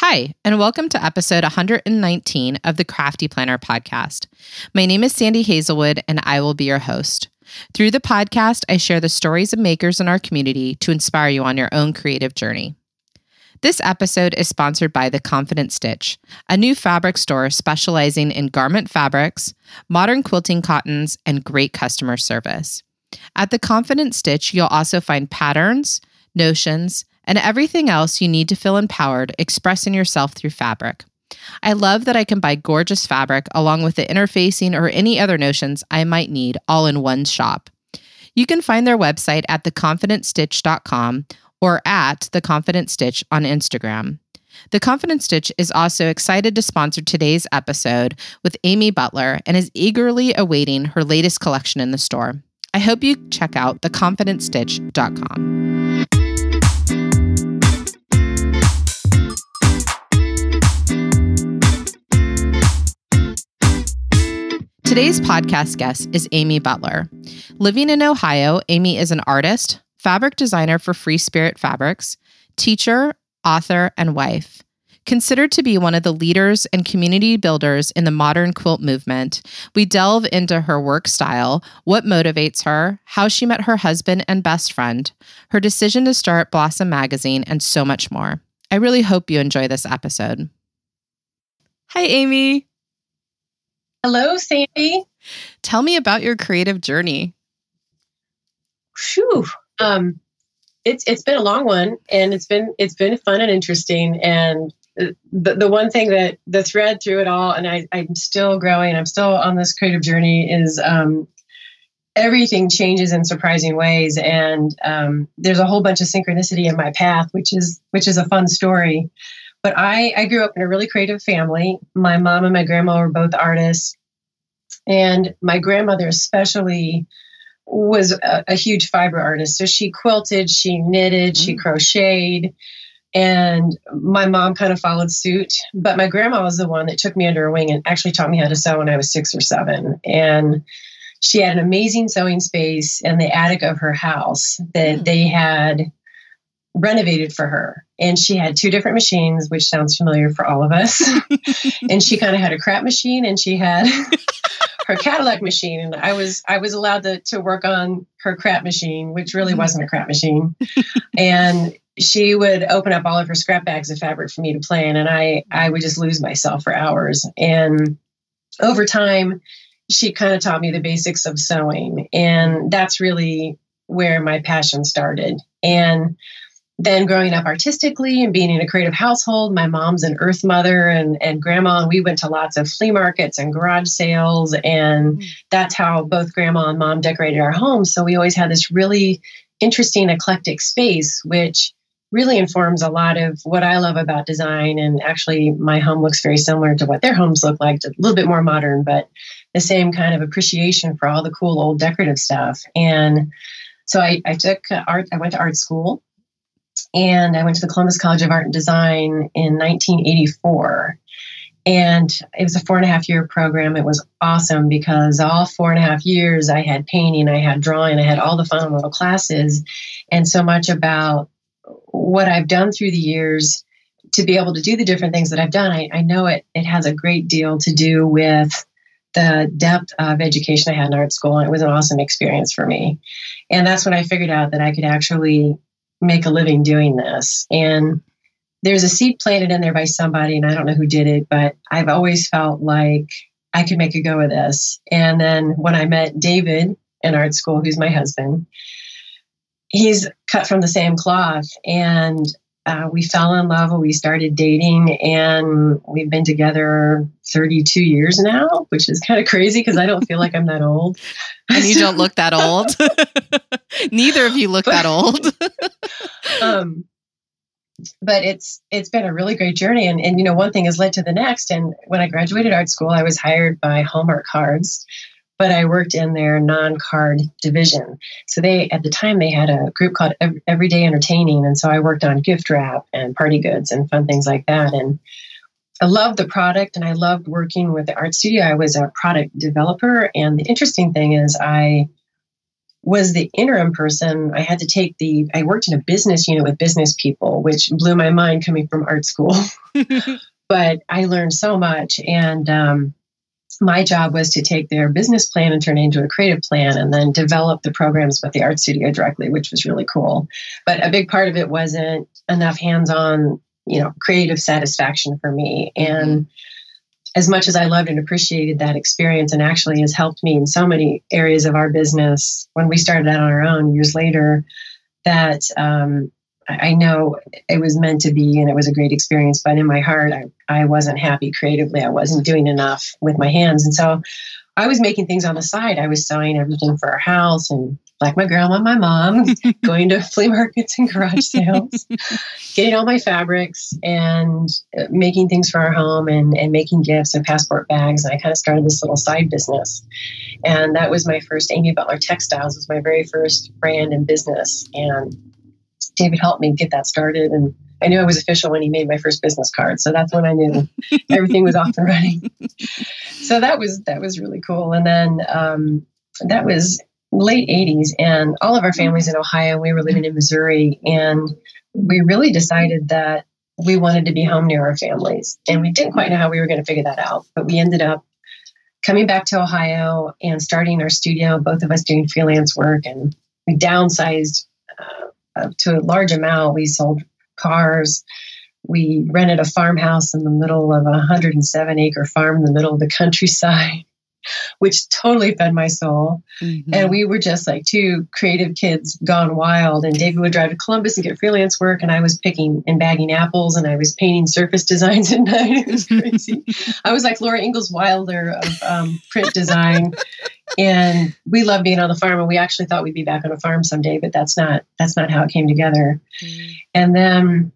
Hi, and welcome to episode 119 of the Crafty Planner podcast. My name is Sandy Hazelwood, and I will be your host. Through the podcast, I share the stories of makers in our community to inspire you on your own creative journey. This episode is sponsored by The Confident Stitch, a new fabric store specializing in garment fabrics, modern quilting cottons, and great customer service. At The Confident Stitch, you'll also find patterns, notions, and everything else you need to feel empowered expressing yourself through fabric. I love that I can buy gorgeous fabric along with the interfacing or any other notions I might need all in one shop. You can find their website at theconfidentstitch.com or at The Confident Stitch on Instagram. The Confident Stitch is also excited to sponsor today's episode with Amy Butler and is eagerly awaiting her latest collection in the store. I hope you check out theconfidentstitch.com. Today's podcast guest is Amy Butler. Living in Ohio, Amy is an artist, fabric designer for Free Spirit Fabrics, teacher, author, and wife. Considered to be one of the leaders and community builders in the modern quilt movement, we delve into her work style, what motivates her, how she met her husband and best friend, her decision to start Blossom Magazine, and so much more. I really hope you enjoy this episode. Hi, Amy. Hello, Sandy. Tell me about your creative journey. Phew. Um, it's it's been a long one, and it's been it's been fun and interesting. And the the one thing that the thread through it all, and I I'm still growing. I'm still on this creative journey. Is um, everything changes in surprising ways, and um, there's a whole bunch of synchronicity in my path, which is which is a fun story. But I, I grew up in a really creative family. My mom and my grandma were both artists. And my grandmother, especially, was a, a huge fiber artist. So she quilted, she knitted, mm-hmm. she mm. crocheted. And my mom kind of followed suit. But my grandma was the one that took me under her wing and actually taught me how to sew when I was six or seven. And she had an amazing sewing space in the attic of her house that mm. they had renovated for her. And she had two different machines, which sounds familiar for all of us. and she kind of had a crap machine and she had her Cadillac machine. And I was I was allowed to, to work on her crap machine, which really mm-hmm. wasn't a crap machine. and she would open up all of her scrap bags of fabric for me to play in and I I would just lose myself for hours. And over time, she kind of taught me the basics of sewing. And that's really where my passion started. And then growing up artistically and being in a creative household, my mom's an earth mother and, and grandma, and we went to lots of flea markets and garage sales. And mm. that's how both grandma and mom decorated our home. So we always had this really interesting, eclectic space, which really informs a lot of what I love about design. And actually, my home looks very similar to what their homes look like, a little bit more modern, but the same kind of appreciation for all the cool old decorative stuff. And so I, I took art, I went to art school and I went to the Columbus College of Art and Design in 1984. And it was a four and a half year program. It was awesome because all four and a half years I had painting, I had drawing, I had all the fun little classes, and so much about what I've done through the years to be able to do the different things that I've done. I, I know it, it has a great deal to do with the depth of education I had in art school. And it was an awesome experience for me. And that's when I figured out that I could actually make a living doing this. And there's a seed planted in there by somebody, and I don't know who did it, but I've always felt like I could make a go of this. And then when I met David in art school, who's my husband, he's cut from the same cloth. And uh, we fell in love and we started dating, and we've been together 32 years now, which is kind of crazy because I don't feel like I'm that old. And you don't look that old. Neither of you look but, that old. Um, but it's it's been a really great journey, and and you know one thing has led to the next. And when I graduated art school, I was hired by Hallmark Cards but I worked in their non-card division. So they at the time they had a group called Everyday Entertaining, and so I worked on gift wrap and party goods and fun things like that. And I loved the product, and I loved working with the art studio. I was a product developer, and the interesting thing is I was the interim person. I had to take the, I worked in a business unit with business people, which blew my mind coming from art school. but I learned so much. And um, my job was to take their business plan and turn it into a creative plan and then develop the programs with the art studio directly, which was really cool. But a big part of it wasn't enough hands on, you know, creative satisfaction for me. And as much as I loved and appreciated that experience and actually has helped me in so many areas of our business when we started out on our own years later, that um, I know it was meant to be and it was a great experience, but in my heart, I, I wasn't happy creatively. I wasn't doing enough with my hands. And so I was making things on the side. I was sewing everything for our house and like my grandma my mom, going to flea markets and garage sales, getting all my fabrics and uh, making things for our home and, and making gifts and passport bags. And I kind of started this little side business. And that was my first Amy Butler Textiles was my very first brand and business. And David helped me get that started. And I knew I was official when he made my first business card. So that's when I knew everything was off and running. So that was that was really cool. And then um, that was late 80s and all of our families in Ohio, we were living in Missouri and we really decided that we wanted to be home near our families. And we didn't quite know how we were going to figure that out, but we ended up coming back to Ohio and starting our studio, both of us doing freelance work and we downsized uh, to a large amount. We sold cars. We rented a farmhouse in the middle of a 107 acre farm in the middle of the countryside which totally fed my soul. Mm-hmm. And we were just like two creative kids gone wild. And David would drive to Columbus and get freelance work, and I was picking and bagging apples, and I was painting surface designs at night. It was crazy. I was like Laura Ingalls Wilder of um, print design. and we loved being on the farm and we actually thought we'd be back on a farm someday but that's not that's not how it came together mm. and then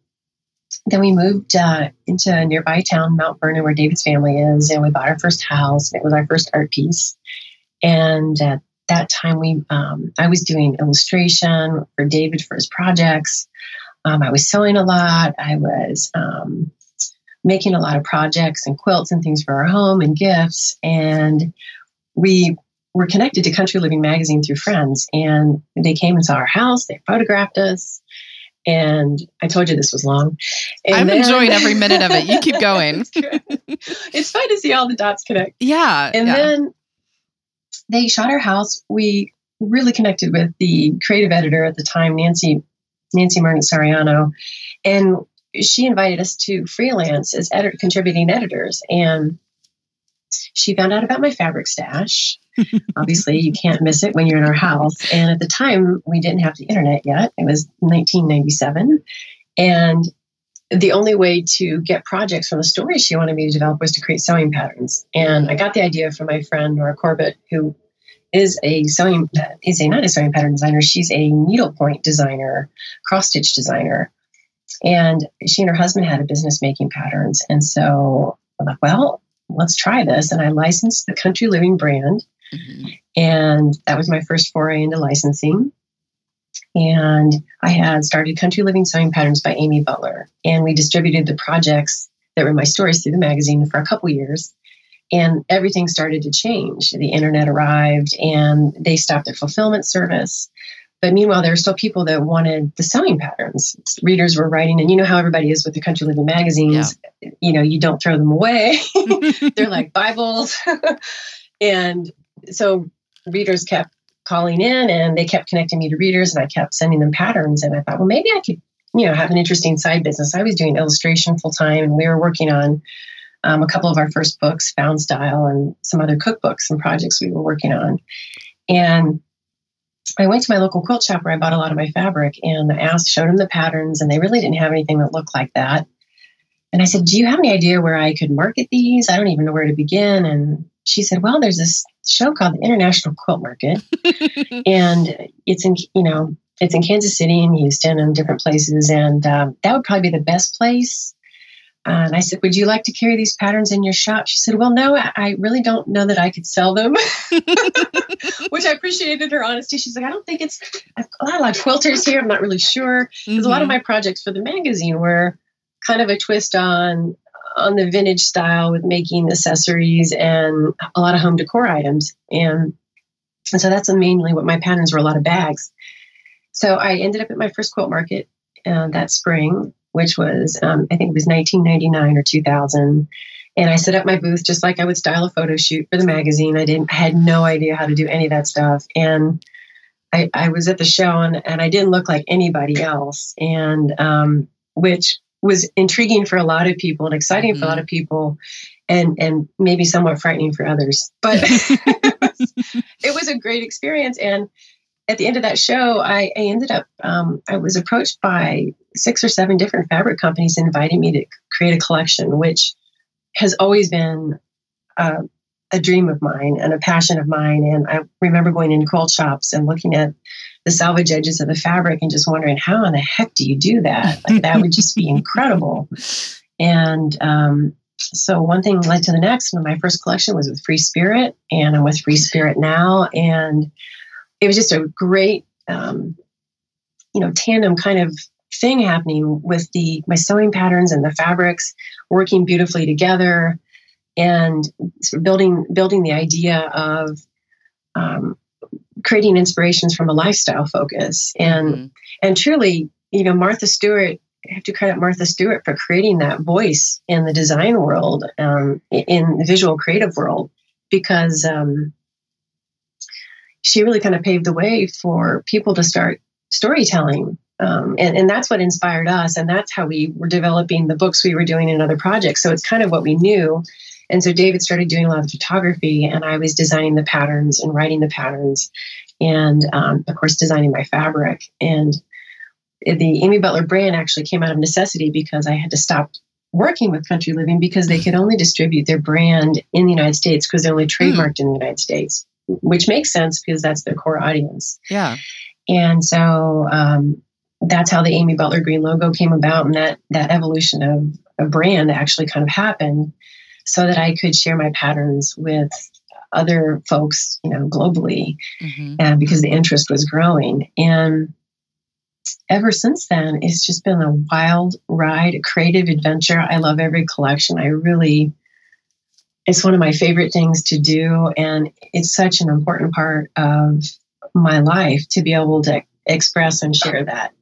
then we moved uh, into a nearby town, Mount Vernon, where David's family is, and we bought our first house. It was our first art piece, and at that time, we um, I was doing illustration for David for his projects. Um, I was sewing a lot. I was um, making a lot of projects and quilts and things for our home and gifts, and we were connected to Country Living magazine through friends, and they came and saw our house. They photographed us and I told you this was long. And I'm then, enjoying every minute of it. You keep going. it's fun to see all the dots connect. Yeah. And yeah. then they shot our house. We really connected with the creative editor at the time, Nancy Nancy Mernit Soriano, and she invited us to freelance as edit- contributing editors. And she found out about my fabric stash. Obviously, you can't miss it when you're in our house. And at the time, we didn't have the internet yet. It was 1997. And the only way to get projects from the stories she wanted me to develop was to create sewing patterns. And I got the idea from my friend Nora Corbett, who is a sewing is a not a sewing pattern designer. She's a needlepoint designer, cross stitch designer. And she and her husband had a business making patterns. And so I'm like, well, let's try this. And I licensed the Country Living brand. Mm-hmm. And that was my first foray into licensing. And I had started Country Living Sewing Patterns by Amy Butler. And we distributed the projects that were my stories through the magazine for a couple years. And everything started to change. The internet arrived and they stopped their fulfillment service. But meanwhile, there were still people that wanted the sewing patterns. Readers were writing, and you know how everybody is with the Country Living magazines. Yeah. You know, you don't throw them away. They're like Bibles. and so readers kept calling in and they kept connecting me to readers and I kept sending them patterns. And I thought, well, maybe I could, you know, have an interesting side business. I was doing illustration full time and we were working on um, a couple of our first books, Found Style, and some other cookbooks and projects we were working on. And I went to my local quilt shop where I bought a lot of my fabric and I asked, showed them the patterns, and they really didn't have anything that looked like that. And I said, Do you have any idea where I could market these? I don't even know where to begin. And she said, Well, there's this show called the International Quilt Market, and it's in, you know, it's in Kansas City and Houston and different places. And um, that would probably be the best place uh, and I said, Would you like to carry these patterns in your shop? She said, Well, no, I really don't know that I could sell them, which I appreciated her honesty. She's like, I don't think it's, I've a lot of quilters here. I'm not really sure. Because mm-hmm. a lot of mm-hmm. my projects for the magazine were kind of a twist on on the vintage style with making accessories and a lot of home decor items. And And so that's mainly what my patterns were a lot of bags. So I ended up at my first quilt market uh, that spring, which was, um, I think it was 1999 or 2000. And I set up my booth just like I would style a photo shoot for the magazine. I didn't, I had no idea how to do any of that stuff. And I, I was at the show and, and I didn't look like anybody else. And, um, which was intriguing for a lot of people and exciting mm-hmm. for a lot mm-hmm. of people and, and maybe somewhat frightening for others. But it, was, it was a great experience. And at the end of that show, I, I ended up, um, I was approached by six or seven different fabric companies inviting me to create a collection, which has always been uh, a dream of mine and a passion of mine. And I remember going into quilt shops and looking at the selvage edges of the fabric and just wondering, how in the heck do you do that? Like, that would just be incredible. And um, so one thing led to the next. And my first collection was with Free Spirit, and I'm with Free Spirit now. And it was just a great, um, you know, tandem kind of thing happening with the my sewing patterns and the fabrics working beautifully together and building building the idea of um, creating inspirations from a lifestyle focus and mm-hmm. and truly you know martha stewart I have to credit Martha Stewart for creating that voice in the design world, um, in the visual creative world, because um, she really kind of paved the way for people to start storytelling. Um, and, and that's what inspired us. And that's how we were developing the books we were doing in other projects. So it's kind of what we knew. And so David started doing a lot of photography, and I was designing the patterns and writing the patterns, and um, of course, designing my fabric. And the Amy Butler brand actually came out of necessity because I had to stop working with Country Living because they could only distribute their brand in the United States because they're only hmm. trademarked mm. in the United States, which makes sense because that's their core audience. Yeah. And so um, that's how the Amy Butler Green logo came about, and that that evolution of a brand actually kind of happened so that I could share my patterns with other folks, you know, globally, mm-hmm. and because the interest was growing. And ever since then, it's just been a wild ride, a creative adventure. I love every collection. I really, it's one of my favorite things to do, and it's such an important part of my life to be able to express and share that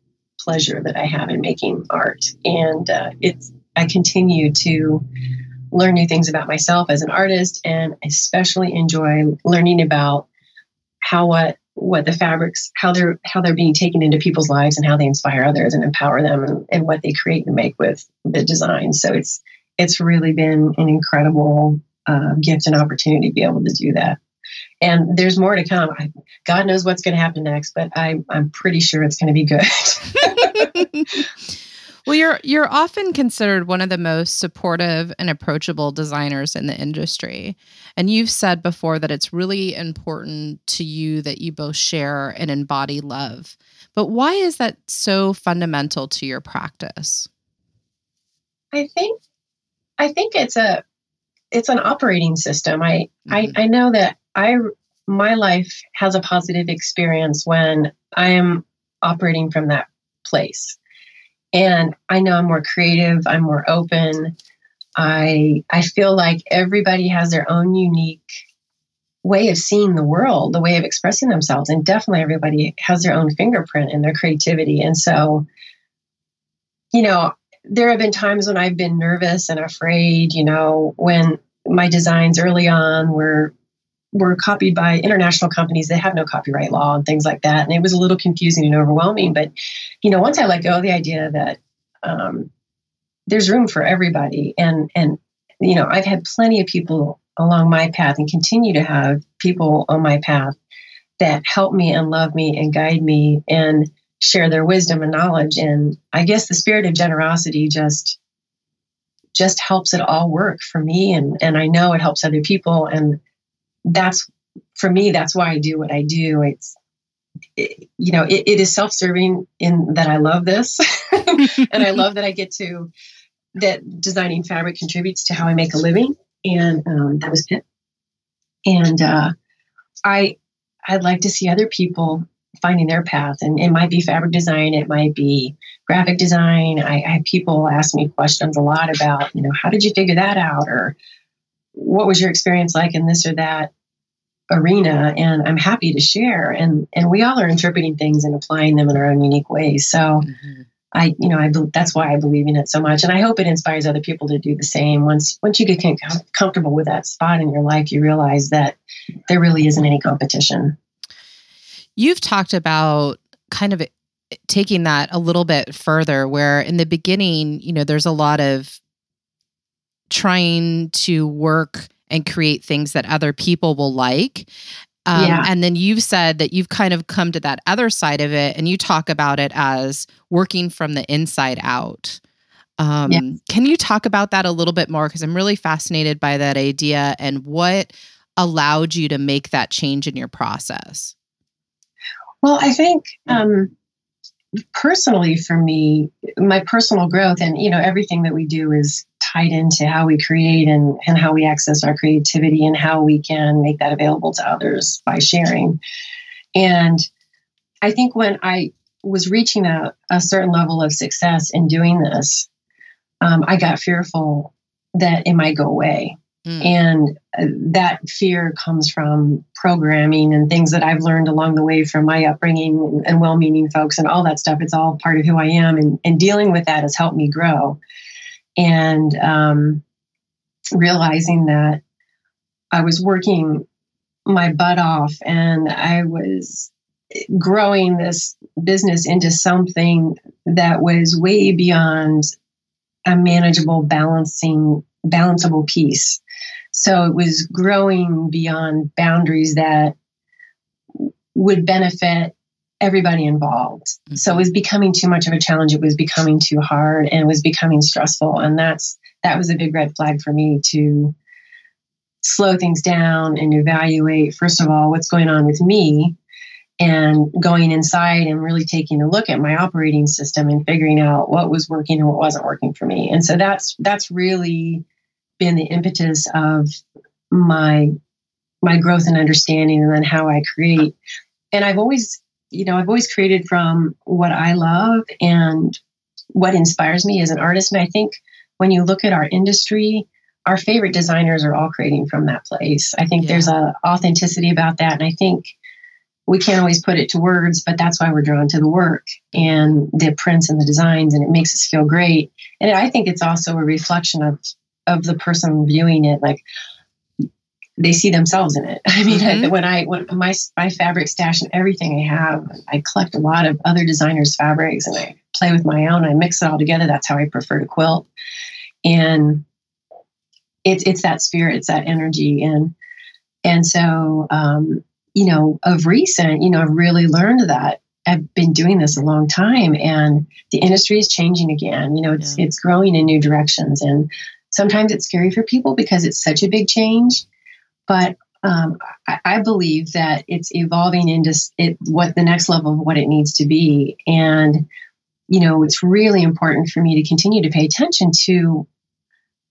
pleasure that I have in making art. And uh, it's I continue to learn new things about myself as an artist and especially enjoy learning about how what what the fabrics how they're how they're being taken into people's lives and how they inspire others and empower them and, and what they create and make with the design. So it's it's really been an incredible uh, gift and opportunity to be able to do that. And there's more to come. I, god knows what's going to happen next but I, i'm pretty sure it's going to be good Well, you're you're often considered one of the most supportive and approachable designers in the industry. And you've said before that it's really important to you that you both share and embody love. But why is that so fundamental to your practice? I think I think it's a it's an operating system. I mm-hmm. I, I know that I my life has a positive experience when I am operating from that place. And I know I'm more creative, I'm more open. I I feel like everybody has their own unique way of seeing the world, the way of expressing themselves, and definitely everybody has their own fingerprint in their creativity. And so, you know, there have been times when I've been nervous and afraid, you know, when my designs early on were were copied by international companies that have no copyright law and things like that. And it was a little confusing and overwhelming. But, you know, once I let go of the idea that um, there's room for everybody, and and you know, I've had plenty of people along my path, and continue to have people on my path that help me and love me and guide me and share their wisdom and knowledge. And I guess the spirit of generosity just just helps it all work for me and and I know it helps other people and that's for me that's why i do what i do. It's it, you know it, it is self-serving in that i love this and i love that i get to that designing fabric contributes to how i make a living. And um, that was it. And uh, i i'd like to see other people finding their path. And it might be fabric design. It might be graphic design. I, I have people ask me questions a lot about you know how did you figure that out? Or what was your experience like in this or that? arena and I'm happy to share and and we all are interpreting things and applying them in our own unique ways. So mm-hmm. I you know I that's why I believe in it so much and I hope it inspires other people to do the same. Once once you get comfortable with that spot in your life you realize that there really isn't any competition. You've talked about kind of taking that a little bit further where in the beginning, you know, there's a lot of trying to work and create things that other people will like. Um, yeah. And then you've said that you've kind of come to that other side of it and you talk about it as working from the inside out. Um. Can you talk about that a little bit more? Because I'm really fascinated by that idea and what allowed you to make that change in your process. Well, I think um, personally for me, my personal growth and you know everything that we do is tied into how we create and, and how we access our creativity and how we can make that available to others by sharing. And I think when I was reaching a, a certain level of success in doing this, um, I got fearful that it might go away. Mm. And uh, that fear comes from programming and things that I've learned along the way from my upbringing and well meaning folks and all that stuff. It's all part of who I am. And, and dealing with that has helped me grow. And um, realizing that I was working my butt off and I was growing this business into something that was way beyond a manageable balancing balanceable piece so it was growing beyond boundaries that would benefit everybody involved. Mm-hmm. So it was becoming too much of a challenge. It was becoming too hard and it was becoming stressful. And that's that was a big red flag for me to slow things down and evaluate, first of all, what's going on with me and going inside and really taking a look at my operating system and figuring out what was working and what wasn't working for me. And so that's that's really been the impetus of my my growth and understanding and then how I create. And I've always, you know, I've always created from what I love and what inspires me as an artist. And I think when you look at our industry, our favorite designers are all creating from that place. I think yeah. there's a authenticity about that. And I think we can't always put it to words, but that's why we're drawn to the work and the prints and the designs, and it makes us feel great. And I think it's also a reflection of of the person viewing it like they see themselves in it. I mean, mm-hmm. when I when my my fabric stash and everything I have, I collect a lot of other designers' fabrics and I play with my own. I mix it all together. That's how I prefer to quilt, and it's it's that spirit, it's that energy, and and so um, you know, of recent, you know, I've really learned that I've been doing this a long time, and the industry is changing again. You know, it's yeah. it's growing in new directions, and Sometimes it's scary for people because it's such a big change, but um, I, I, believe that it's evolving into it, what the next level of what it needs to be. And, you know, it's really important for me to continue to pay attention to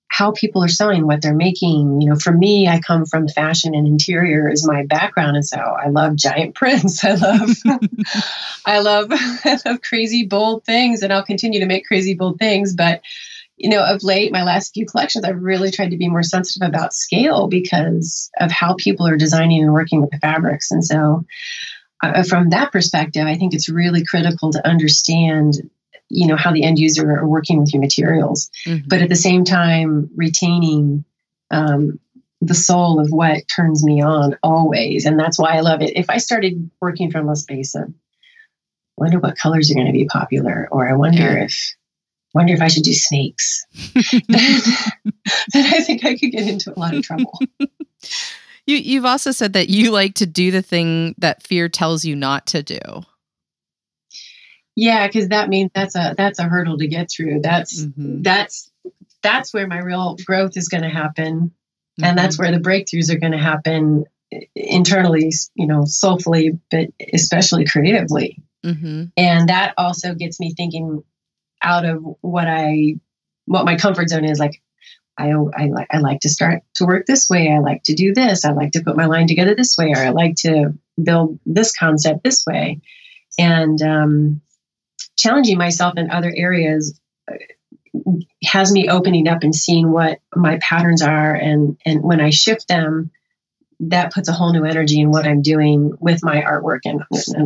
how people are selling, what they're making. You know, for me, I come from fashion and interior is my background, and so I love giant prints. I love, I love, I love crazy bold things, and I'll continue to make crazy bold things. But you know, of late, my last few collections, I've really tried to be more sensitive about scale because of how people are designing and working with the fabrics. And so, uh, from that perspective, I think it's really critical to understand, you know, how the end user are working with your materials, mm-hmm. but at the same time, retaining um, the soul of what turns me on always. And that's why I love it. If I started working from a space of, wonder what colors are going to be popular, or I wonder yeah. if wonder if I should do snakes. then, I think I could get into a lot of trouble. You you've also said that you like to do the thing that fear tells you not to do. Yeah, because that means that's a that's a hurdle to get through. That's mm-hmm. that's that's where my real growth is going to happen, mm-hmm. and that's mm-hmm. where the breakthroughs are going to happen internally, you know, soulfully, but especially creatively. Mm-hmm. And that also gets me thinking out of what I what my comfort zone is. Like I I like I like to start to work this way. I like to do this. I like to put my line together this way, or I like to build this concept this way, and um, challenging myself in other areas uh, has me opening up and seeing what my patterns are and and when I shift them that puts a whole new energy in what I'm doing with my artwork and,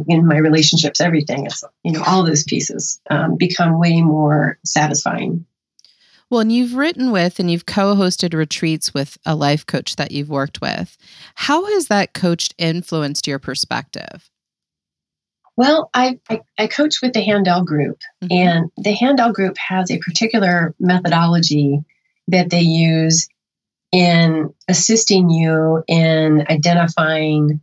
in my relationships. Everything, it's you know, all those pieces um, become way more satisfying. Well, and you've written with and you've co hosted retreats with a life coach that you've worked with. How has that coach influenced your perspective? Well, I, I, I coach with the Handel Group, mm-hmm. and the Handel Group has a particular methodology that they use in assisting you in identifying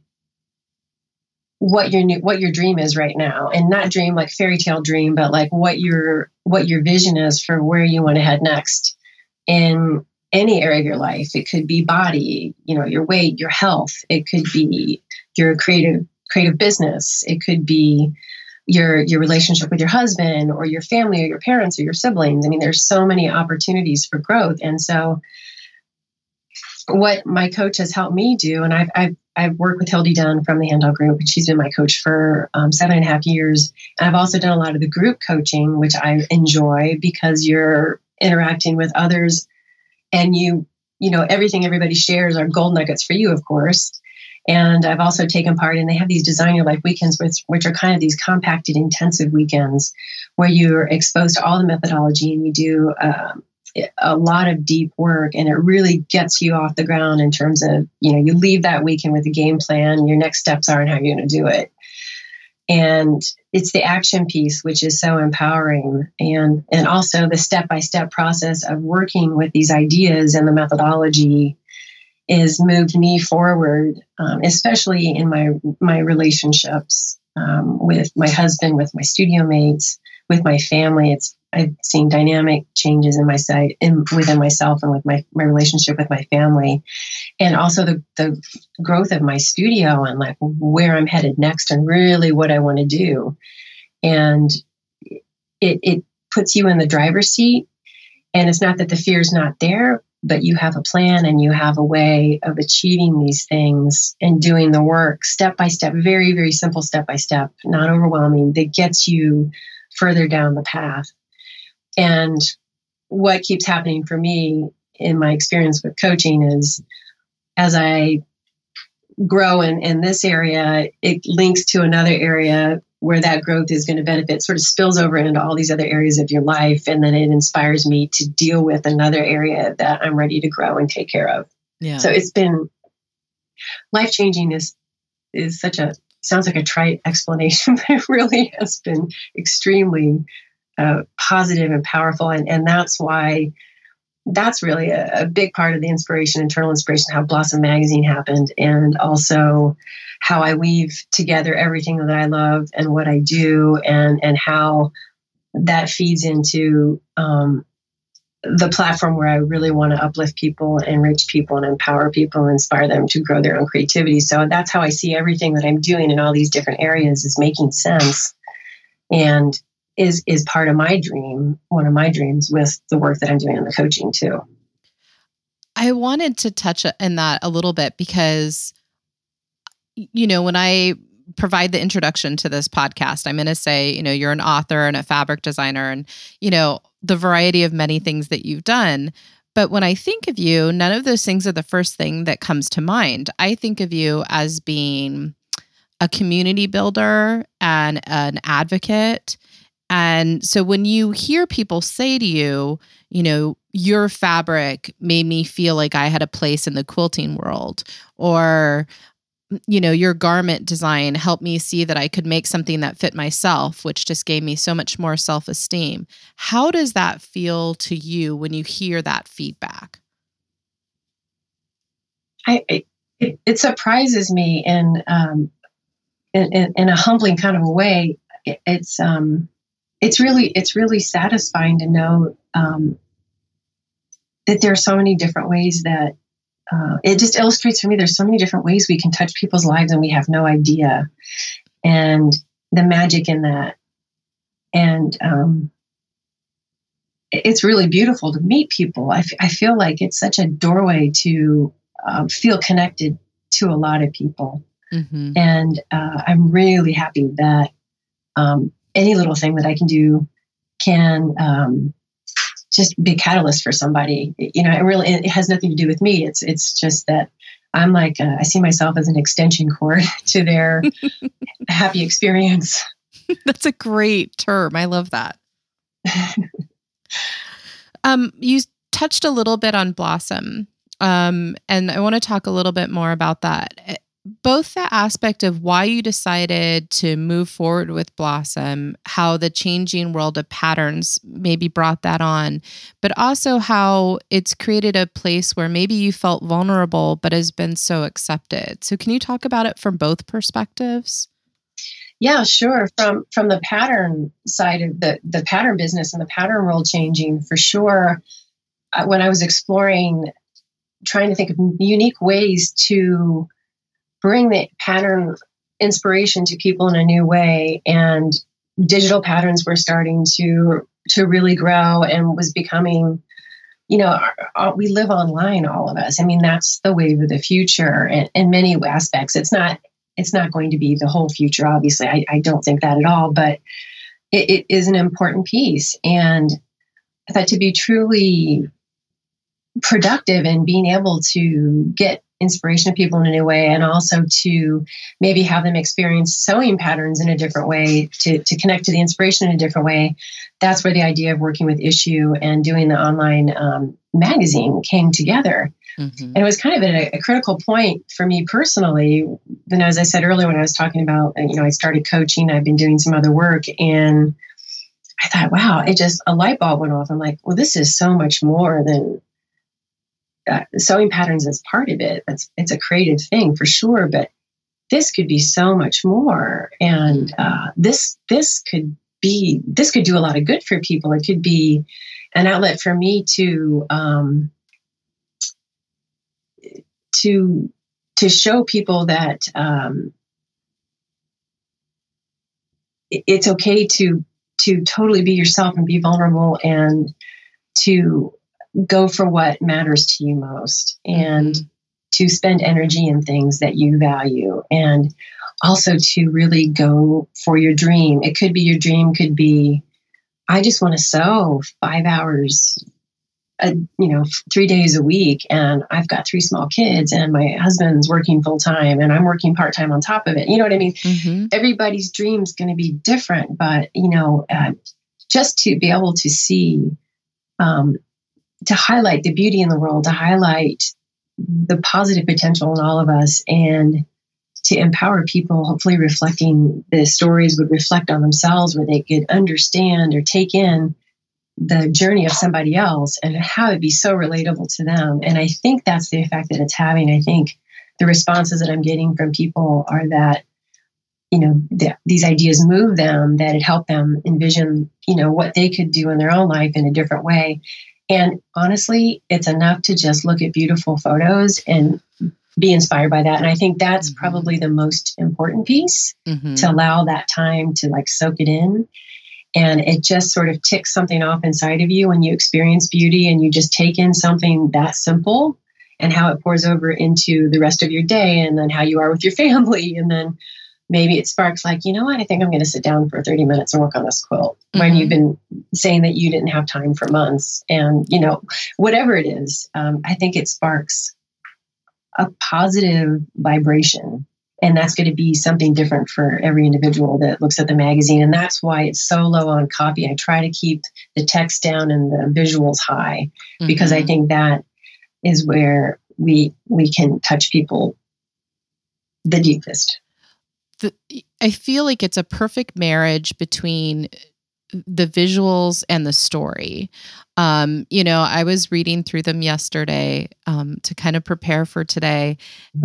what your new, what your dream is right now. And not dream like fairy tale dream but like what your what your vision is for where you want to head next in any area of your life. It could be body you know your weight your health. It could be your creative creative business. It could be your your relationship with your husband or your family or your parents or your siblings. I mean there's so many opportunities for growth. And so what my coach has helped me do and i've i've, I've worked with hildy dunn from the handel group and she's been my coach for um, seven and a half years. And i've also done a lot of the group coaching which i enjoy because you're interacting with others and you you know everything everybody shares are gold nuggets for you of course. And I've also taken part in, they have these Design Your Life weekends, which, which are kind of these compacted, intensive weekends where you're exposed to all the methodology and you do um, a lot of deep work and it really gets you off the ground in terms of, you know, you leave that weekend with a game plan, your next steps are and how you're going to do it. And it's the action piece which is so empowering and and also the step-by-step process of working with these ideas and the methodology is moved me forward, um, especially in my my relationships um, with my husband, with my studio mates, with my family. It's I've seen dynamic changes in my side in, within myself and with my, my relationship with my family, and also the the growth of my studio and like where I'm headed next and really what I want to do, and it it puts you in the driver's seat. And it's not that the fear is not there, but you have a plan and you have a way of achieving these things and doing the work step by step, very, very simple step by step, not overwhelming, that gets you further down the path. And what keeps happening for me in my experience with coaching is as I grow in, in this area, it links to another area where that growth is going to benefit sort of spills over into all these other areas of your life and then it inspires me to deal with another area that i'm ready to grow and take care of. Yeah. So it's been life changing is is such a sounds like a trite explanation but it really has been extremely positive and powerful and and that's why that's really a, a big part of the inspiration internal inspiration how blossom magazine happened and also how I weave together everything that I love and what I do, and and how that feeds into um, the platform where I really want to uplift people, enrich people, and empower people, and inspire them to grow their own creativity. So that's how I see everything that I'm doing in all these different areas is making sense, and is is part of my dream, one of my dreams with the work that I'm doing in the coaching too. I wanted to touch in that a little bit because you know, when I provide the introduction to this podcast, I'm going to say, you know, you're an author and a fabric designer and, you know, the variety of many things that you've done. But when I think of you, none of those things are the first thing that comes to mind. I think of you as being a community builder and an advocate. And so when you hear people say to you, you know, your fabric made me feel like I had a place in the quilting world, or you know, your garment design helped me see that I could make something that fit myself, which just gave me so much more self esteem. How does that feel to you when you hear that feedback? I, it, it surprises me in, um, in, in, in, a humbling kind of a way. It, it's, um, it's really, it's really satisfying to know, um, that there are so many different ways that uh, it just illustrates for me there's so many different ways we can touch people's lives and we have no idea. And the magic in that. And um, it's really beautiful to meet people. I, f- I feel like it's such a doorway to um, feel connected to a lot of people. Mm-hmm. and uh, i'm really happy that um, any little thing that i can do can um, just be a catalyst for somebody. You know, it really it has nothing to do with me. It's it's just that I'm like, uh, I see myself as an extension cord to their happy experience. That's a great term. I love that. um, you touched a little bit on Blossom, um, and I want to talk a little bit more about that. Both the aspect of why you decided to move forward with Blossom, how the changing world of patterns maybe brought that on, but also how it's created a place where maybe you felt vulnerable but has been so accepted. So, can you talk about it from both perspectives? Yeah, sure. From from the pattern side of the the pattern business and the pattern world changing, for sure. Uh, when I was exploring, trying to think of unique ways to bring the pattern inspiration to people in a new way, and digital patterns were starting to to really grow and was becoming you know, our, our, we live online, all of us. I mean, that's the wave of the future in, in many aspects. It's not it's not going to be the whole future, obviously. I, I don't think that at all, but it, it is an important piece. And I thought to be truly productive and being able to get inspiration of people in a new way and also to maybe have them experience sewing patterns in a different way to, to connect to the inspiration in a different way that's where the idea of working with Issuu and doing the online um, magazine came together Mm-hmm. And it was kind of a, a, critical point for me personally. Then, as I said earlier, when I was talking about, you know, I started coaching, I've been doing some other work, and I thought, wow, it just a light bulb went off. I'm like, well, this is so much more than uh, sewing patterns is part of it. It's it's a creative thing for sure, but this could be so much more, and uh, this this could be this could do a lot of good for people. It could be an outlet for me to um, to to show people that um, it's okay to to totally be yourself and be vulnerable and to go for what matters to you most and mm-hmm. to spend energy in things that you value and also to really go for your dream it could be your dream could be i just want to sew five hours a, you know three days a week and i've got three small kids and my husband's working full time and i'm working part time on top of it you know what i mean mm-hmm. everybody's dream is going to be different but you know uh, just to be able to see um, to highlight the beauty in the world to highlight the positive potential in all of us and to empower people hopefully reflecting the stories would reflect on themselves where they could understand or take in the journey of somebody else and how it be so relatable to them. And I think that's the effect that it's having. I think the responses that I'm getting from people are that, you know, th- these ideas move them, that it helped them envision, you know, what they could do in their own life in a different way. And honestly, it's enough to just look at beautiful photos and be inspired by that. And I think that's mm-hmm. probably the most important piece mm-hmm. to allow that time to like soak it in and it just sort of ticks something off inside of you when you experience beauty and you just take in something that simple and how it pours over into the rest of your day and then how you are with your family and then maybe it sparks like you know what i think i'm going to sit down for 30 minutes and work on this quilt. When you've been saying that you didn't have time for months and you know whatever it is um, i think it sparks a positive vibration and that's going to be something different for every individual that looks at the magazine and that's why it's so low on copy i try to keep the text down and the visuals high mm-hmm. because i mm-hmm. think that is where we we can touch people the deepest the, i feel like it's a perfect marriage between the visuals and the story. Um, you know, I was reading through them yesterday um, to kind of prepare for today.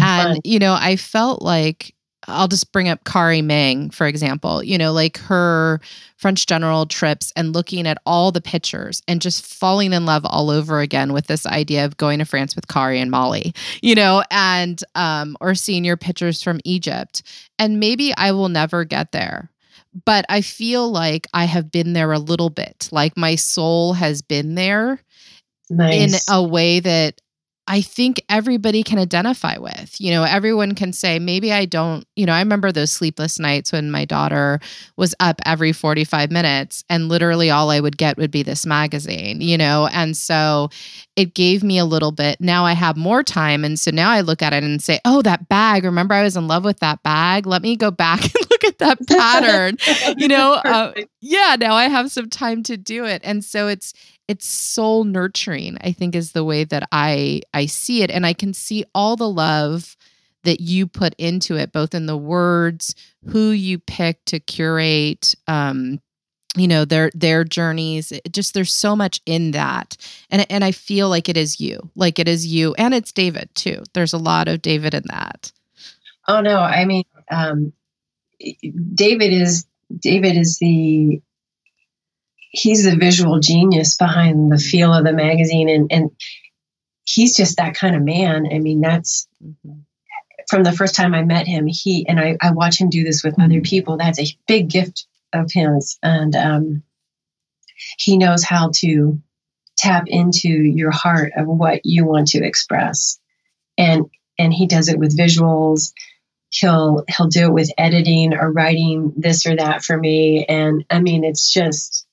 And, you know, I felt like I'll just bring up Kaari Meng, for example, you know, like her French general trips and looking at all the pictures and just falling in love all over again with this idea of going to France with Kaari and Molly, you know, and, um, or seeing your pictures from Egypt. And maybe I will never get there but I feel like I have been there a little bit. Like my soul has been there nice. in a way that I think everybody can identify with. You know, everyone can say, maybe I don't, you know, I remember those sleepless nights when my daughter was up every 45 minutes and literally all I would get would be this magazine, you know? And so it gave me a little bit. Now I have more time. And so now I look at it and say, oh, that bag. Remember, I was in love with that bag. Let me go back and look at that pattern. you know, uh, yeah, now I have some time to do it. And so it's, it's soul nurturing i think is the way that i i see it. And i can see all the love that you put into it both in the words who you pick to curate um you know their their journeys. It just there's so much in that. And and i feel like it is you like it is you. And it's david too. There's a lot of david in that. Oh no. I mean um david is david is the he's the visual genius behind the feel of the magazine and and he's just that kind of man. I mean that's mm-hmm. from the first time i met him he and i i watch him do this with other people that's a big gift of his and um he knows how to tap into your heart of what you want to express. And and he does it with visuals. He'll he'll do it with editing or writing this or that for me and i mean it's just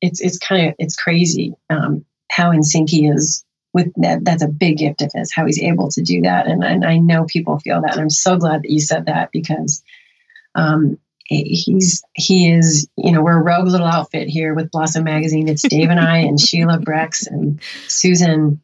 it's it's kind of it's crazy um, how in sync he is with that. That's a big gift of his how he's able to do that, and, and I know people feel that. And I'm so glad that you said that because um, he's he is you know we're a rogue little outfit here with Blossom Magazine. It's Dave and I and Sheila Brex and Susan.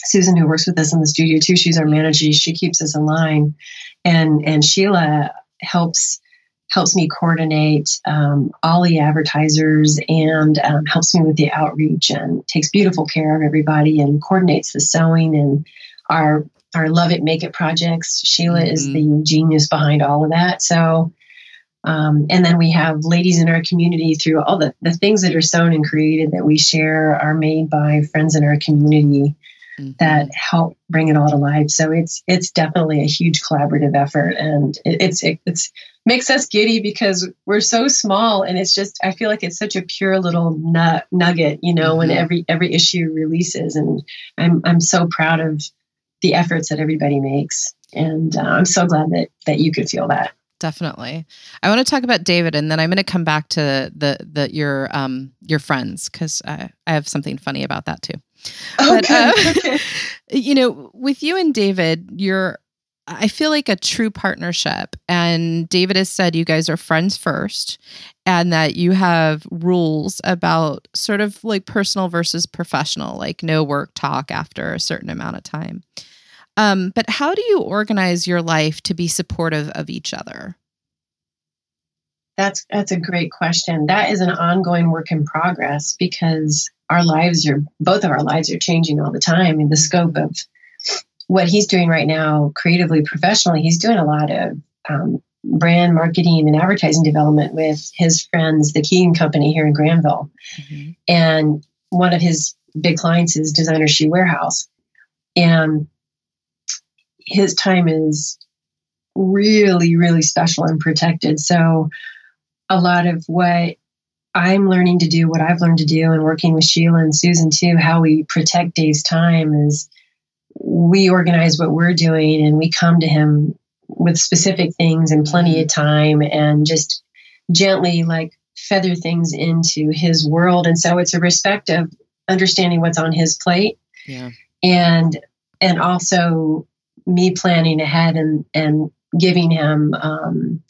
Susan, who works with us in the studio too, she's our manager. She keeps us in line, and and Sheila helps helps me coordinate um, all the advertisers and um, helps me with the outreach and takes beautiful care of everybody and coordinates the sewing and our our love it make it projects sheila mm-hmm. is the genius behind all of that so um, and then we have ladies in our community through all the, the things that are sewn and created that we share are made by friends in our community mm-hmm. that help bring it all to life. So it's it's definitely a huge collaborative effort, and it, it's it, it's makes us giddy because we're so small, and it's just I feel like it's such a pure little nut, nugget, you know, mm-hmm. when every every issue releases, and I'm I'm so proud of the efforts that everybody makes, and uh, I'm so glad that that you could feel that definitely. I want to talk about David, and then I'm going to come back to the the your um your friends because I, I have something funny about that too. But okay, uh, okay. you know, with you and David, you're I feel like a true partnership. And David has said you guys are friends first and that you have rules about sort of like personal versus professional, like no work talk after a certain amount of time. Um, but how do you organize your life to be supportive of each other? That's that's a great question. That is an ongoing work in progress because our lives are both of our lives are changing all the time in the scope of what he's doing right now creatively professionally he's doing a lot of um, brand marketing and advertising development with his friends the keegan company here in granville mm-hmm. and one of his big clients is designer shoe warehouse and his time is really, really special and protected. So, a lot of what I'm learning to do, what I've learned to do, and working with Sheila and Susan too, how we protect Dave's time is we organize what we're doing and we come to him with specific things and plenty of time and just gently like feather things into his world. And so it's a respect of understanding what's on his plate. Yeah. And and also me planning ahead and and giving him um,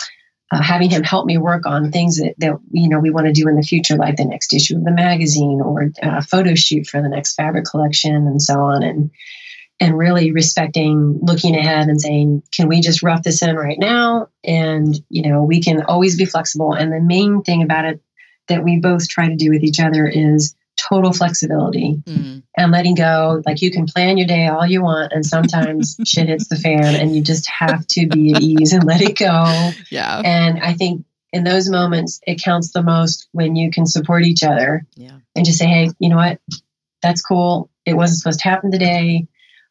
uh, having him help me work on things that, that you know we want to do in the future like the next issue of the magazine or a uh, photo shoot for the next fabric collection and so on and and really respecting looking ahead and saying can we just rough this in right now and you know we can always be flexible and the main thing about it that we both try to do with each other is total flexibility mm. and letting go. Like you can plan your day all you want, and sometimes shit hits the fan, and you just have to be at ease and let it go. Yeah. And I think in those moments, it counts the most when you can support each other. Yeah. And just say, hey, you know what? That's cool. It wasn't supposed to happen today.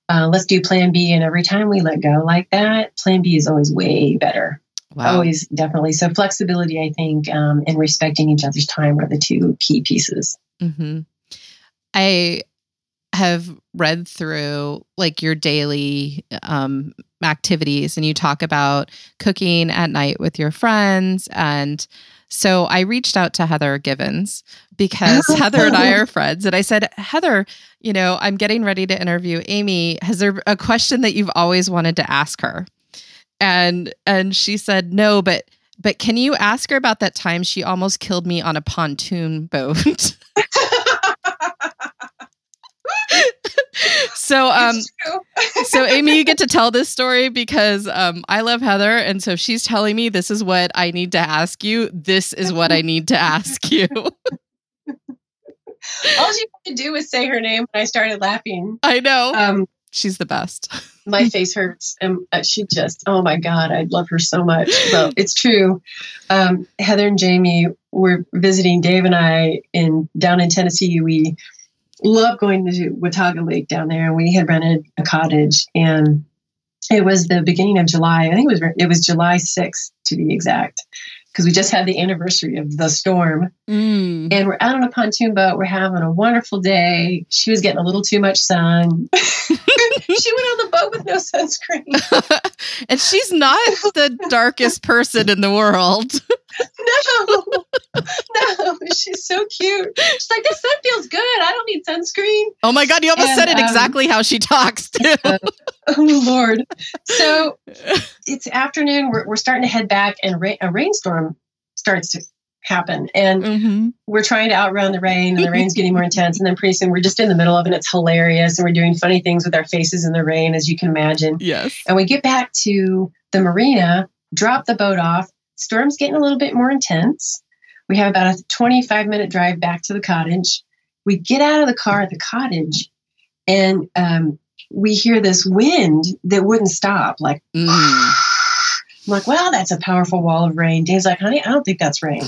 Uh, let's do plan B. And every time we let go like that, plan B is always way better. Wow. Always, definitely. So, flexibility, I think, um, and respecting each other's time are the two key pieces. Mm-hmm. I have read through like your daily um, activities and you talk about cooking at night with your friends and so I reached out to Heather Givens because Heather and I are friends. And I said, Heather, you know, I'm getting ready to interview Amy. Has there a question that you've always wanted to ask her? And and she said, No, but but can you ask her about that time she almost killed me on a pontoon boat? so um so amy you get to tell this story because um i love heather and so she's telling me this is what i need to ask you. This is what i need to ask you. All she had to do was say her name and i started laughing. I know. Um she's the best. my face hurts and uh, she just oh my god i love her so much. So it's true. Um, heather and jamie were visiting dave and i in down in tennessee. We love going to Watauga Lake down there. We had rented a cottage, and it was the beginning of July. I think it was it was July sixth to be exact, because we just had the anniversary of the storm. Mm. And we're out on a pontoon boat. We're having a wonderful day. She was getting a little too much sun. she went on the boat with no sunscreen. and she's not the darkest person in the world. no, no, she's so cute. She's like, this sun feels good. I don't need sunscreen. Oh my God, you almost and, said it um, exactly how she talks, too. oh, Lord. So it's afternoon. We're, we're starting to head back, and ra- a rainstorm starts to happen. And mm-hmm. we're trying to outrun the rain, and the rain's getting more intense. And then pretty soon we're just in the middle of it. And it's hilarious. And we're doing funny things with our faces in the rain, as you can imagine. Yes. And we get back to the marina, drop the boat off. Storm's getting a little bit more intense. We have about a 25 minute drive back to the cottage. We get out of the car at the cottage, and um, we hear this wind that wouldn't stop, like. Mm I'm like, well, that's a powerful wall of rain. Dave's like, honey, I don't think that's rain.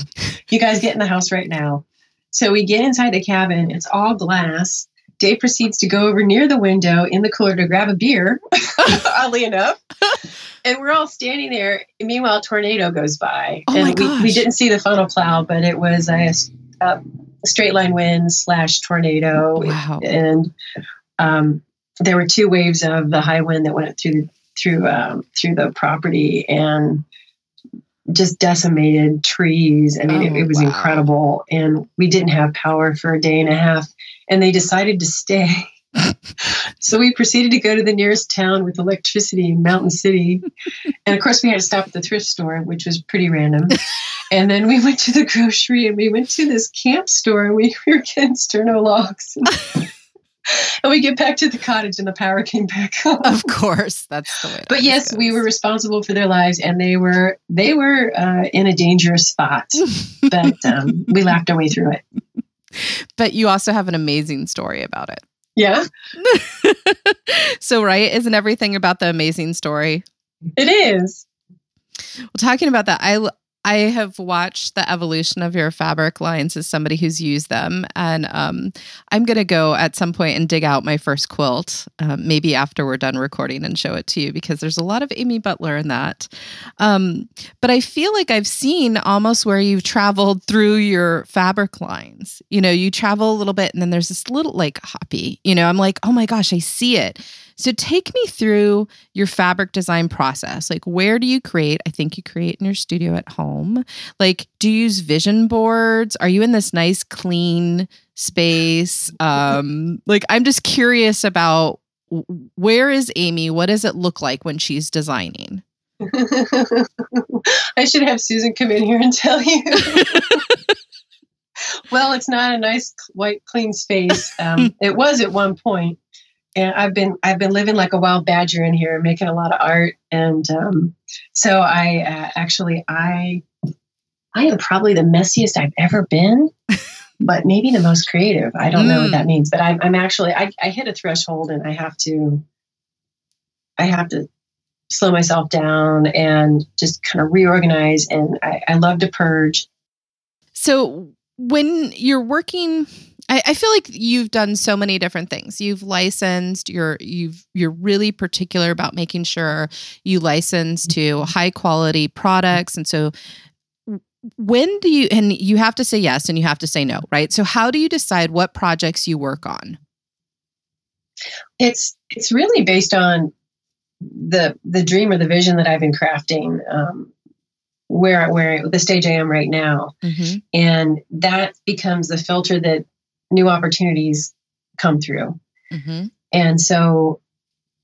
You guys get in the house right now. So we get inside the cabin. It's all glass. Dave proceeds to go over near the window in the cooler to grab a beer, oddly enough. And we're all standing there. Meanwhile, a tornado goes by. Oh and. We, we didn't see the funnel cloud, but it was a, a straight line wind slash tornado. Wow. And um, there were two waves of the high wind that went through the through um, through the property and just decimated trees. I mean, oh, it, it, was wow. incredible. And we didn't have power for a day and a half, and they decided to stay. So we proceeded to go to the nearest town with electricity in Mountain City. and of course, we had to stop at the thrift store, which was pretty random. and then we went to the grocery and we went to this camp store and we were getting sterno logs. and we get back to the cottage and the power came back on. Of course, that's the way. But yes, goes. we were responsible for their lives, and they were they were uh, in a dangerous spot, but um, we laughed our way through it. But you also have an amazing story about it. Yeah. so right, isn't everything about the amazing story? It is. Well, talking about that, I I have watched the evolution of your fabric lines as somebody who's used them. And um, I'm going to go at some point and dig out my first quilt, um, maybe after we're done recording and show it to you because there's a lot of Amy Butler in that. Um, but I feel like I've seen almost where you've traveled through your fabric lines. You know, you travel a little bit and then there's this little like hoppy, you know, I'm like, oh my gosh, I see it. So take me through your fabric design process. Like where do you create? I think you create in your studio at home. Like do you use vision boards? Are you in this nice clean space? Um like I'm just curious about where is Amy? What does it look like when she's designing? I should have Susan come in here and tell you. well, it's not a nice white clean space. Um, it was at one point and I've been I've been living like a wild badger in here, making a lot of art, and um, so I uh, actually I I am probably the messiest I've ever been, but maybe the most creative. I don't mm. know what that mm. means, but I'm, I'm actually I, I hit a threshold, and I have to I have to slow myself down and just kind of reorganize. And I, I love to purge. So when you're working I, I feel like you've done so many different things. You've licensed. You're you've you're really particular about making sure you license to high quality products, and so when do you and you have to say yes and you have to say no right so how do you decide what projects you work on It's it's really based on the the dream or the vision that I've been crafting. Um, where where the stage I am right now, mm-hmm. and that becomes the filter that new opportunities come through. Mm-hmm. And so,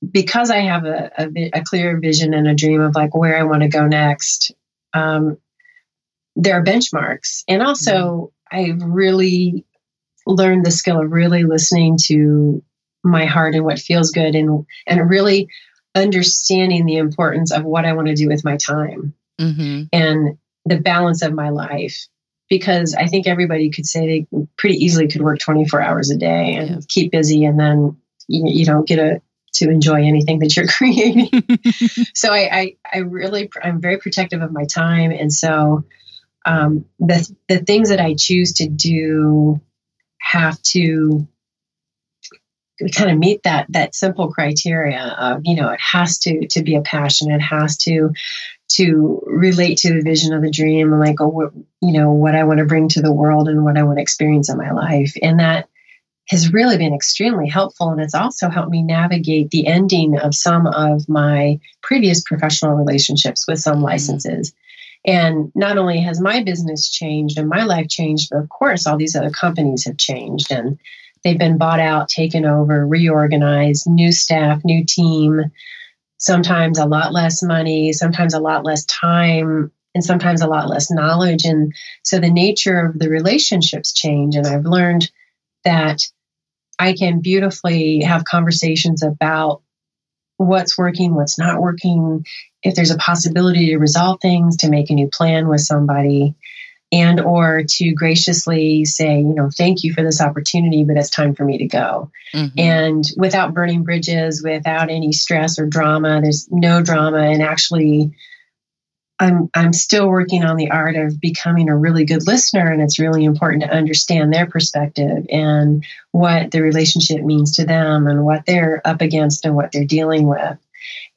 because I have a, a, a, clear vision and a dream of like where I want to go next, um, there are benchmarks, and also mm-hmm. I've really learned the skill of really listening to my heart and what feels good, and and really understanding the importance of what I want to do with my time mm-hmm. and the balance of my life. Because I think everybody could say they pretty easily could work 24 hours a day and yeah. keep busy, and then you, you don't get a, to enjoy anything that you're creating. so I, I, I, really, I'm very protective of my time, and so um, the the things that I choose to do have to kind of meet that that simple criteria of you know it has to to be a passion it has to to relate to the vision of the dream and like oh, what, you know what i want to bring to the world and what i want to experience in my life. And that has really been extremely helpful and it's also helped me navigate the ending of some of my previous professional relationships with some mm-hmm. licenses. And not only has my business changed and my life changed but of course all these other companies have changed and They've been bought out, taken over, reorganized, new staff, new team, sometimes a lot less money, sometimes a lot less time, and sometimes a lot less knowledge. And so the nature of the relationships change. And I've learned that I can beautifully have conversations about what's working, what's not working, if there's a possibility to resolve things, to make a new plan with somebody and or to graciously say you know thank you for this opportunity but it's time for me to go. Mm-hmm. and without burning bridges without any stress or drama there's no drama. And actually i'm i'm still working on the art of becoming a really good listener and it's really important to understand their perspective and what the relationship means to them and what they're up against and what they're dealing with.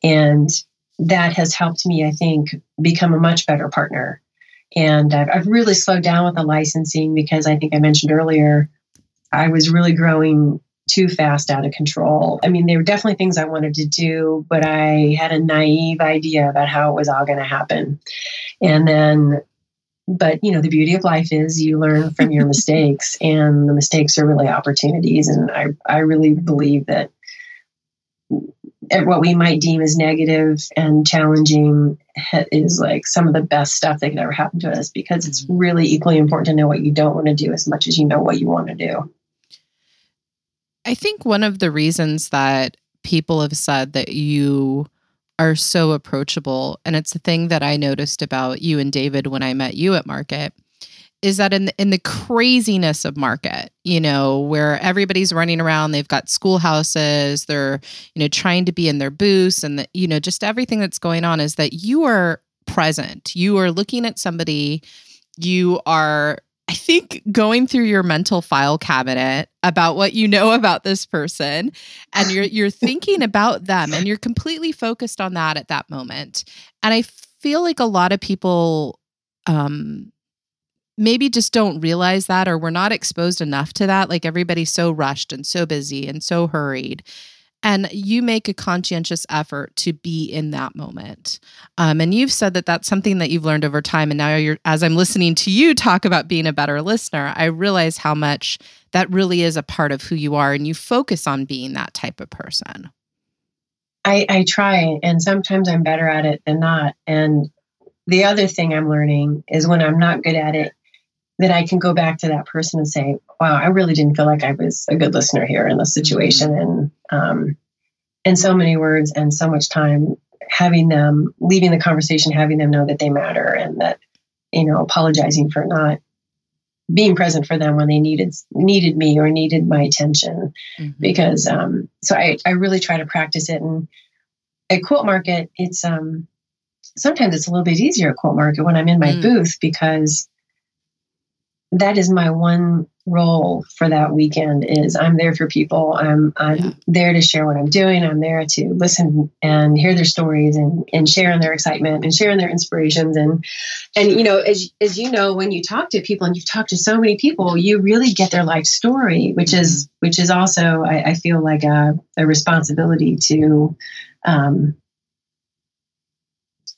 And that has helped me i think become a much better partner and I've, I've really slowed down with the licensing because I think I mentioned earlier, I was really growing too fast out of control. I mean, there were definitely things I wanted to do, but I had a naive idea about how it was all going to happen. And then, but you know, the beauty of life is you learn from your mistakes, and the mistakes are really opportunities. And I, I really believe that what we might deem as negative and challenging is like some of the best stuff that could ever happen to us because it's mm-hmm. really equally important to know what you don't want to do as much as you know what you want to do. I think one of the reasons that people have said that you are so approachable, and it's a thing that I noticed about you and David when I met you at Market, is that in the, in the craziness of market, you know, where everybody's running around, they've got schoolhouses, they're you know trying to be in their booths, and the, you know just everything that's going on is that you are present. You are looking at somebody. You are, I think, going through your mental file cabinet about what you know about this person, and you're you're thinking about them, and you're completely focused on that at that moment. And I feel like a lot of people um maybe just don't realize that or we're not exposed enough to that. Like everybody's so rushed and so busy and so hurried. And you make a conscientious effort to be in that moment. Um, and you've said that that's something that you've learned over time. And now you're, as I'm listening to you talk about being a better listener, I realize how much that really is a part of who you are. And you focus on being that type of person. I, I try, and sometimes I'm better at it than not. And the other thing I'm learning is when I'm not good at it, that I can go back to that person and say, wow, I really didn't feel like I was a good listener here in this situation. Mm-hmm. And um, in so many words and so much time, having them leaving the conversation, having them know that they matter and that, you know, apologizing for not being present for them when they needed needed me or needed my attention. Mm-hmm. Because um, so I, I really try to practice it. And at Quilt Market, it's um sometimes it's a little bit easier at Quilt Market when I'm in my mm. booth because that is my one role for that weekend is I'm there for people. I'm I'm yeah. there to share what I'm doing. I'm there to listen and hear their stories and and share in their excitement and share in their inspirations and and you know as as you know when you talk to people and you've talked to so many people, you really get their life story, which mm-hmm. is which is also I, I feel like a, a responsibility to um,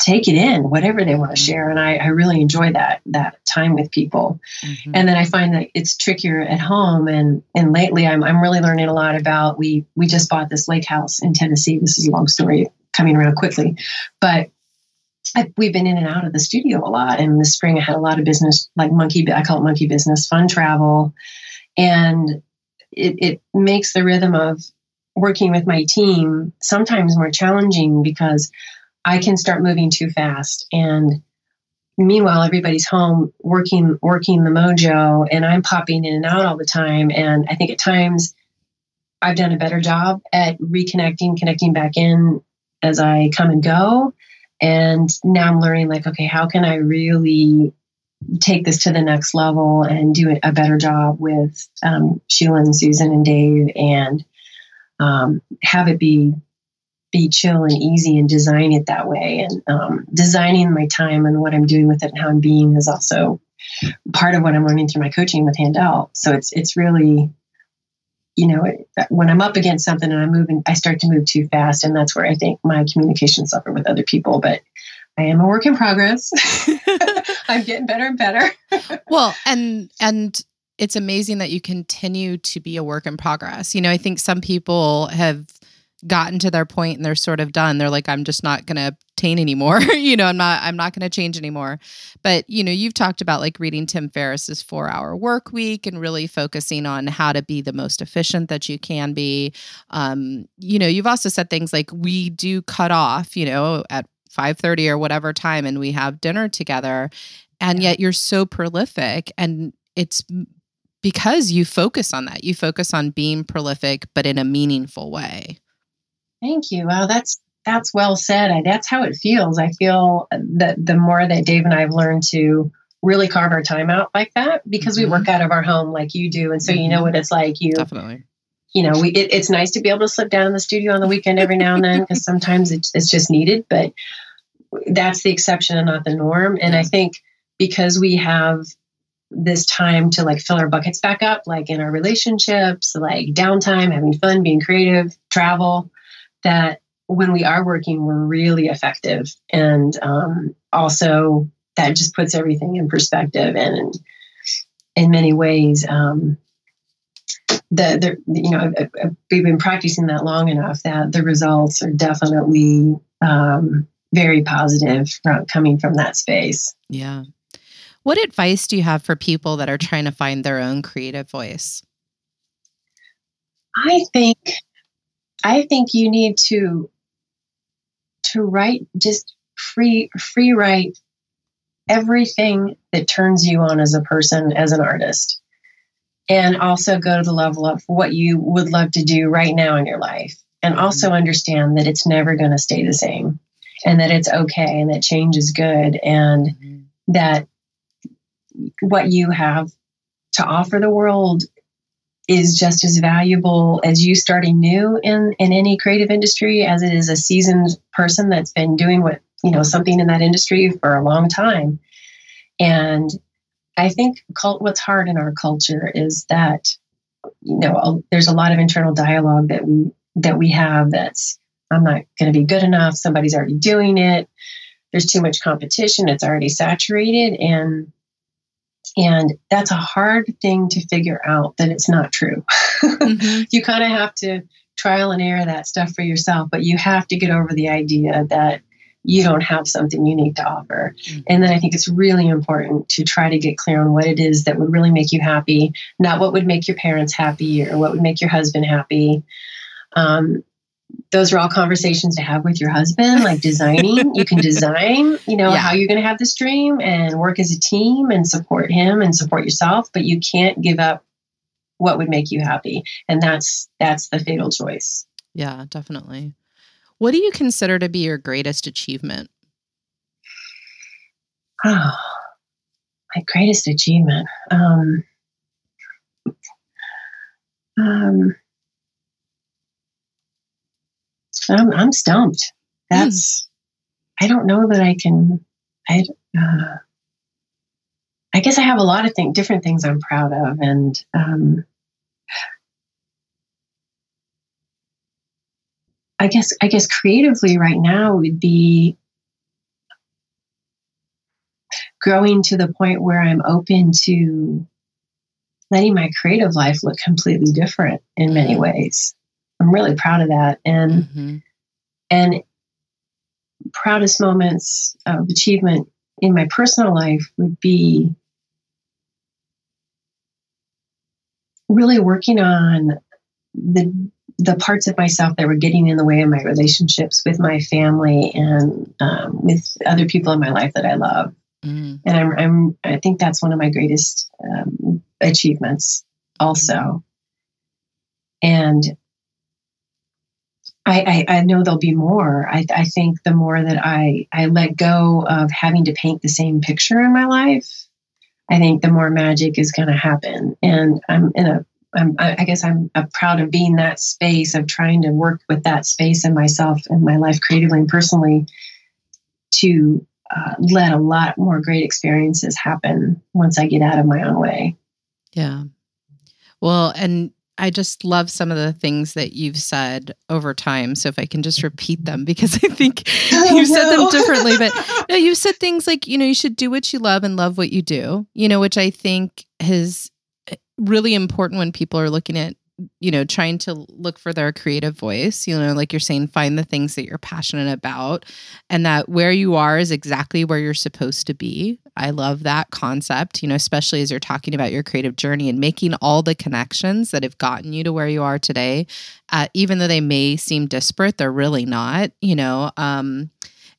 take it in, whatever they want to share. And I, I really enjoy that that time with people. Mm-hmm. And then I find that it's trickier at home. And and lately I'm I'm really learning a lot about we we just bought this lake house in Tennessee. This is a long story coming around quickly. But I, we've been in and out of the studio a lot. And this spring I had a lot of business like monkey I call it monkey business, fun travel. And it, it makes the rhythm of working with my team sometimes more challenging because I can start moving too fast. And meanwhile, everybody's home working, working the mojo, and I'm popping in and out all the time. And I think at times I've done a better job at reconnecting, connecting back in as I come and go. And now I'm learning, like, okay, how can I really take this to the next level and do a better job with um, Sheila and Susan and Dave and um, have it be be chill and easy and design it that way. And um, designing my time and what I'm doing with it and how I'm being is also part of what I'm learning through my coaching with Handel. So it's it's really, you know, when I'm up against something and I'm moving, I start to move too fast, and that's where I think my communication suffer with other people. But I am a work in progress. I'm getting better and better. well, and and it's amazing that you continue to be a work in progress. You know, I think some people have gotten to their point and they're sort of done. They're like i'm just not going to obtain anymore. You know i'm not i'm not going to change anymore. But you know you've talked about like reading tim ferriss's four hour work week and really focusing on how to be the most efficient that you can be. Um, you know you've also said things like we do cut off you know at 5.30 or whatever time and we have dinner together and yet you're so prolific and it's because you focus on that. You focus on being prolific but in a meaningful way Thank you. Well, that's that's well said. I, that's how it feels. I feel that the more that Dave and I have learned to really carve our time out like that, because mm-hmm. we work out of our home like you do, and so you know mm-hmm. what it's like. You definitely. You know, we it, it's nice to be able to slip down in the studio on the weekend every now and then because sometimes it's, it's just needed, but that's the exception and not the norm. And I think because we have this time to like fill our buckets back up, like in our relationships, like downtime, having fun, being creative, travel, that when we are working, we're really effective. And um, also, that just puts everything in perspective. And in many ways, um, the, the you know we've been practicing that long enough that the results are definitely um, very positive from, coming from that space. Yeah. What advice do you have for people that are trying to find their own creative voice? I think I think you need to to write just free free write everything that turns you on as a person as an artist and also go to the level of what you would love to do right now in your life and mm-hmm. also understand that it's never going to stay the same and that it's okay and that change is good and mm-hmm. that what you have to offer the world is just as valuable as you starting new in in any creative industry as it is a seasoned person that's been doing what you know something in that industry for a long time. And i think cult, what's hard in our culture is that you know a, there's a lot of internal dialogue that we that we have that's i'm not going to be good enough. Somebody's already doing it. There's too much competition. It's already saturated. And and that's a hard thing to figure out that it's not true. Mm-hmm. you kind of have to trial and error that stuff for yourself, but you have to get over the idea that you don't have something unique to offer. Mm-hmm. And then I think it's really important to try to get clear on what it is that would really make you happy, not what would make your parents happy or what would make your husband happy. Um, those are all conversations to have with your husband, like designing. you can design, you know, yeah. how you're going to have this dream and work as a team and support him and support yourself, but you can't give up what would make you happy. And that's that's the fatal choice. Yeah, definitely. What do you consider to be your greatest achievement? Oh, my greatest achievement. Um, Um, I'm, I'm stumped. That's, mm. I don't know that I can, I, uh, I guess I have a lot of things, different things I'm proud of. And, um, I guess, I guess creatively right now would be growing to the point where I'm open to letting my creative life look completely different in many mm-hmm. ways. I'm really proud of that. And mm-hmm. and proudest moments of achievement in my personal life would be really working on the the parts of myself that were getting in the way of my relationships with my family and um, with other people in my life that I love. Mm. And I'm, I'm, I think that's one of my greatest um, achievements also. Mm. And I, I, I, know there'll be more. I, I think the more that I, I let go of having to paint the same picture in my life, I think the more magic is going to happen. And I'm in a, I'm, I guess I'm proud of being that space of trying to work with that space in myself and my life creatively and personally to uh, let a lot more great experiences happen once I get out of my own way. Yeah. Well, and I just love some of the things that you've said over time. So if I can just repeat them, because I think oh, no. said them differently, but no, you've said things like, you know, you should do what you love and love what you do, you know, which I think is eh, really important when people are looking at you know, trying to look for their creative voice, you know, like you're saying, find the things that you're passionate about and that where you are is exactly where you're supposed to be. I love that concept, you know, especially as you're talking about your creative journey and making all the connections that have gotten you to where you are today. Uh, even though they may seem disparate, they're really not, you know, um,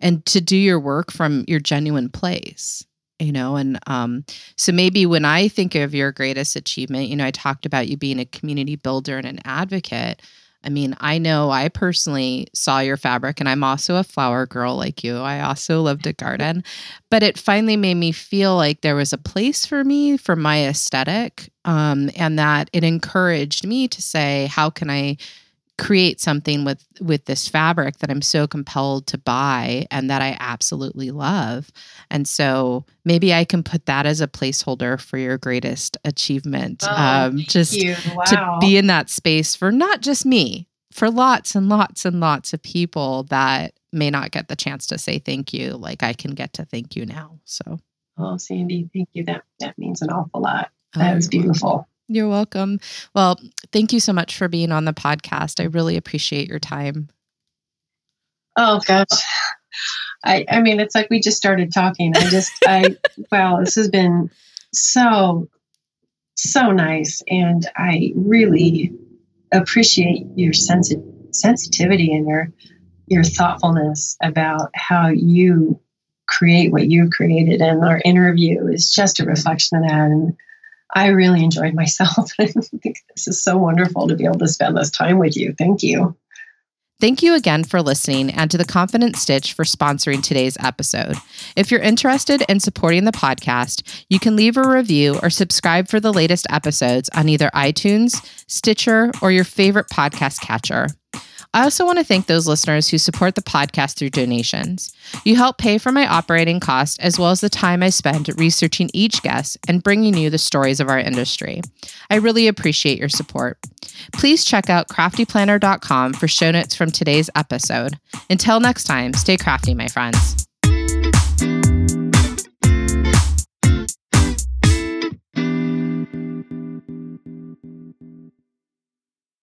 and to do your work from your genuine place you know and um, so maybe when i think of your greatest achievement you know i talked about you being a community builder and an advocate i mean i know i personally saw your fabric and i'm also a flower girl like you. I also loved a garden. But it finally made me feel like there was a place for me for my aesthetic um, and that it encouraged me to say how can i create something with with this fabric that I'm so compelled to buy and that I absolutely love. And so maybe I can put that as a placeholder for your greatest achievement. Oh, um, just wow. to be in that space for not just me, for lots and lots and lots of people that may not get the chance to say thank you like I can get to thank you now. So Oh, Sandy, thank you. That that means an awful lot. That oh, was beautiful. You're welcome. Well, thank you so much for being on the podcast. I really appreciate your time. Oh gosh. I I mean it's like we just started talking. I just I wow, this has been so so nice and I really appreciate your sensi- sensitivity and your your thoughtfulness about how you create what you've created and our interview is just a reflection of that and I really enjoyed myself. I think this is so wonderful to be able to spend this time with you. Thank you. Thank you again for listening and to the Confident Stitch for sponsoring today's episode. If you're interested in supporting the podcast, you can leave a review or subscribe for the latest episodes on either iTunes, Stitcher, or your favorite podcast catcher. I also want to thank those listeners who support the podcast through donations. You help pay for my operating costs as well as the time I spend researching each guest and bringing you the stories of our industry. I really appreciate your support. Please check out craftyplanner.com for show notes from today's episode. Until next time, stay crafty, my friends.